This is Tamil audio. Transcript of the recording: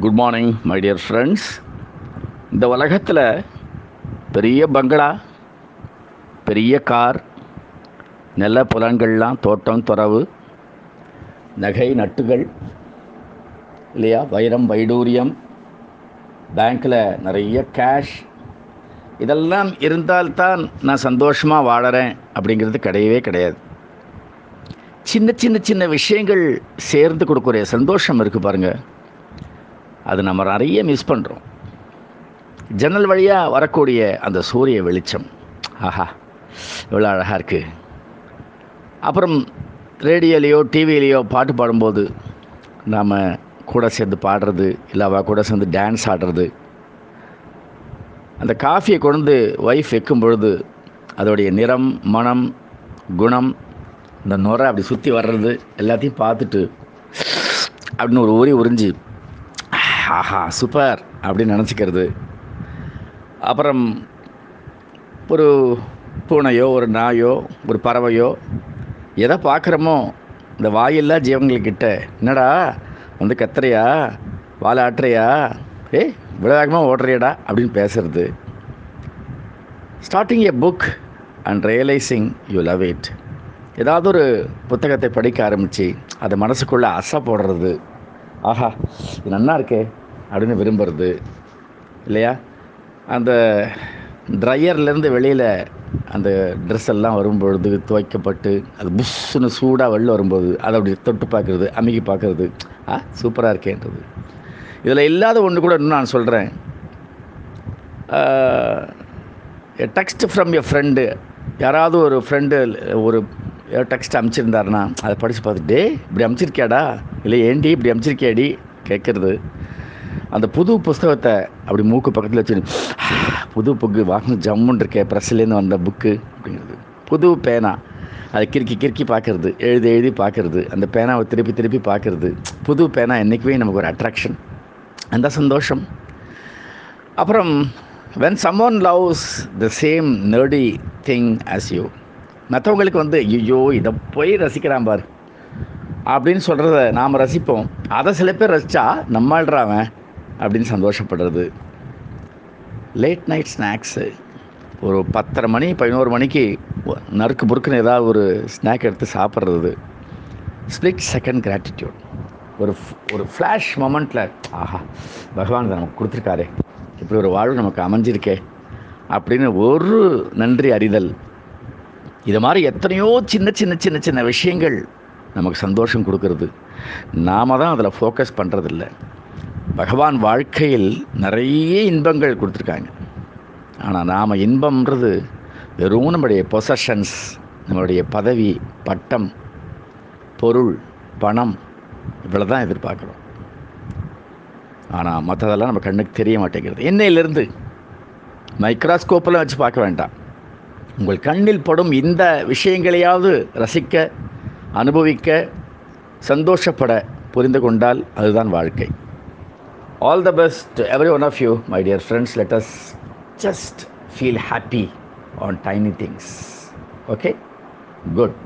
Good morning my dear friends இந்த உலகத்தில் பெரிய பங்களா பெரிய கார் நில புலன்கள்லாம் தோட்டம் துறவு நகை நட்டுகள் இல்லையா? வைரம் வைடூரியம் பேங்க்கில் நிறைய கேஷ் இதெல்லாம் இருந்தால்தான் நான் சந்தோஷமாக வாழறேன் அப்படிங்கிறது கிடையவே கிடையாது. சின்ன சின்ன சின்ன விஷயங்கள் சேர்ந்து கொடுக்குற சந்தோஷம் இருக்குது பாருங்கள் அது நம்ம நிறைய மிஸ் பண்ணுறோம் ஜன்னல் வழியாக வரக்கூடிய அந்த சூரிய வெளிச்சம். ஆஹா இவ்வளோ அழகாக இருக்குது அப்புறம் ரேடியோலேயோ டிவிலேயோ பாட்டு பாடும்போது நாம் கூட சேர்ந்து பாடுறது இல்லை அவள் கூட சேர்ந்து டான்ஸ் ஆடுறது. அந்த காஃபியை கொண்டு ஒய்ஃப் வைக்கும் பொழுது அதோடைய நிறம் மனம் குணம் இந்த நுரை அப்படி சுற்றி வர்றது எல்லாத்தையும் பார்த்துட்டு அப்படின்னு ஒரு உரி உறிஞ்சி ஆஹா சூப்பர் அப்படின்னு நினச்சிக்கிறது. அப்புறம் ஒரு பூனையோ ஒரு நாயோ ஒரு பறவையோ எதை பார்க்குறோமோ இந்த வாயில்லா ஜீவங்கள்கிட்ட என்னடா வந்து கத்துறியா? வாழை ஆட்டுறியா? ஏய் இவ்வளோ வேகமாக ஓடுறியடா? அப்படின்னு பேசுறது. Starting a book and realising you love it ஏதாவது ஒரு புத்தகத்தை படிக்க ஆரம்பித்து அதை மனசுக்குள்ளே அசை போடுறது. ஆஹா இது நல்லா இருக்கே அப்படின்னு விரும்புறது இல்லையா? அந்த ட்ரையர்லேருந்து வெளியில் அந்த ட்ரெஸ் எல்லாம் வரும்பொழுது துவைக்கப்பட்டு அது புஷ்ஷுன்னு சூடாக வெளில வரும்போது அதை அப்படி தொட்டு பார்க்குறது அமுக்கி பார்க்குறது ஆ சூப்பராக இருக்கேன்றது. இதில் இல்லாத ஒன்று கூட இன்னும் நான் சொல்கிறேன் டெக்ஸ்ட் ஃப்ரம் எ ஃப்ரெண்டு யாராவது ஒரு ஃப்ரெண்டு ஒரு டெக்ஸ்ட் அனுப்பிச்சிருந்தாருன்னா அதை படித்து பார்த்துட்டு இப்படி அனுப்பிச்சிருக்கியாடா இல்லை ஏண்டி இப்படி அனுப்பிச்சிருக்கியாடி கேட்குறது. அந்த புது புஸ்தகத்தை அப்படி மூக்கு பக்கத்தில் வச்சு புது புக்கு வாகனம் ஜம்முன்னு இருக்கே ப்ரெஸ்லேருந்து வந்த புக்கு அப்படிங்கிறது. புது பேனா. அதை கிறுக்கி கிறுக்கி பார்க்குறது. எழுதி எழுதி பார்க்குறது. அந்த பேனாவை திருப்பி திருப்பி பார்க்குறது. புது பேனா என்றைக்குமே நமக்கு ஒரு அட்ராக்ஷன் அந்த சந்தோஷம். அப்புறம் when someone loves the same nerdy thing as you மற்றவங்களுக்கு வந்து ஐயோ இதை போய் ரசிக்கிறான் பார். அப்படின்னு சொல்கிறத நாம் ரசிப்போம். அதை சில பேர் ரசித்தா நம்மள்றாவன் அப்படின்னு சந்தோஷப்படுறது. லேட் நைட் ஸ்நாக்ஸு ஒரு பத்தரை மணி பதினோரு மணிக்கு நறுக்கு புறுக்குன்னு ஏதாவது ஒரு ஸ்நாக் எடுத்து சாப்பிட்றது. ஸ்பிளிட் செகண்ட் கிராட்டிடியூட் ஒரு ஒரு ஃப்ளாஷ் மொமெண்ட்டில் ஆஹா பகவான் நமக்கு கொடுத்துருக்காரே. இப்படி ஒரு வாழ்வு நமக்கு அமைஞ்சிருக்கே. அப்படின்னு ஒரு நன்றி அறிதல். இது மாதிரி எத்தனையோ சின்ன சின்ன சின்ன சின்ன விஷயங்கள் நமக்கு சந்தோஷம் கொடுக்கறது. நாம் தான் அதில் ஃபோக்கஸ் பண்ணுறதில்ல பகவான் வாழ்க்கையில் நிறைய இன்பங்கள் கொடுத்துருக்காங்க. ஆனால் நாம் இன்பம்ன்றது வெறும் நம்முடைய பொசஷன்ஸ் நம்மளுடைய பதவி பட்டம் பொருள் பணம் இவ்வளோ தான் எதிர்பார்க்குறோம். ஆனால் மற்றதெல்லாம் நம்ம கண்ணுக்கு தெரிய மாட்டேங்கிறது. என்னையிலிருந்து மைக்ராஸ்கோப்பெல்லாம் வச்சு பார்க்க வேண்டாம். உங்கள் கண்ணில் படும் இந்த விஷயங்களையாவது ரசிக்க அனுபவிக்க சந்தோஷப்பட புரிந்து கொண்டால் அதுதான் வாழ்க்கை. All the best every one of you my dear friends let us just feel happy on tiny things okay good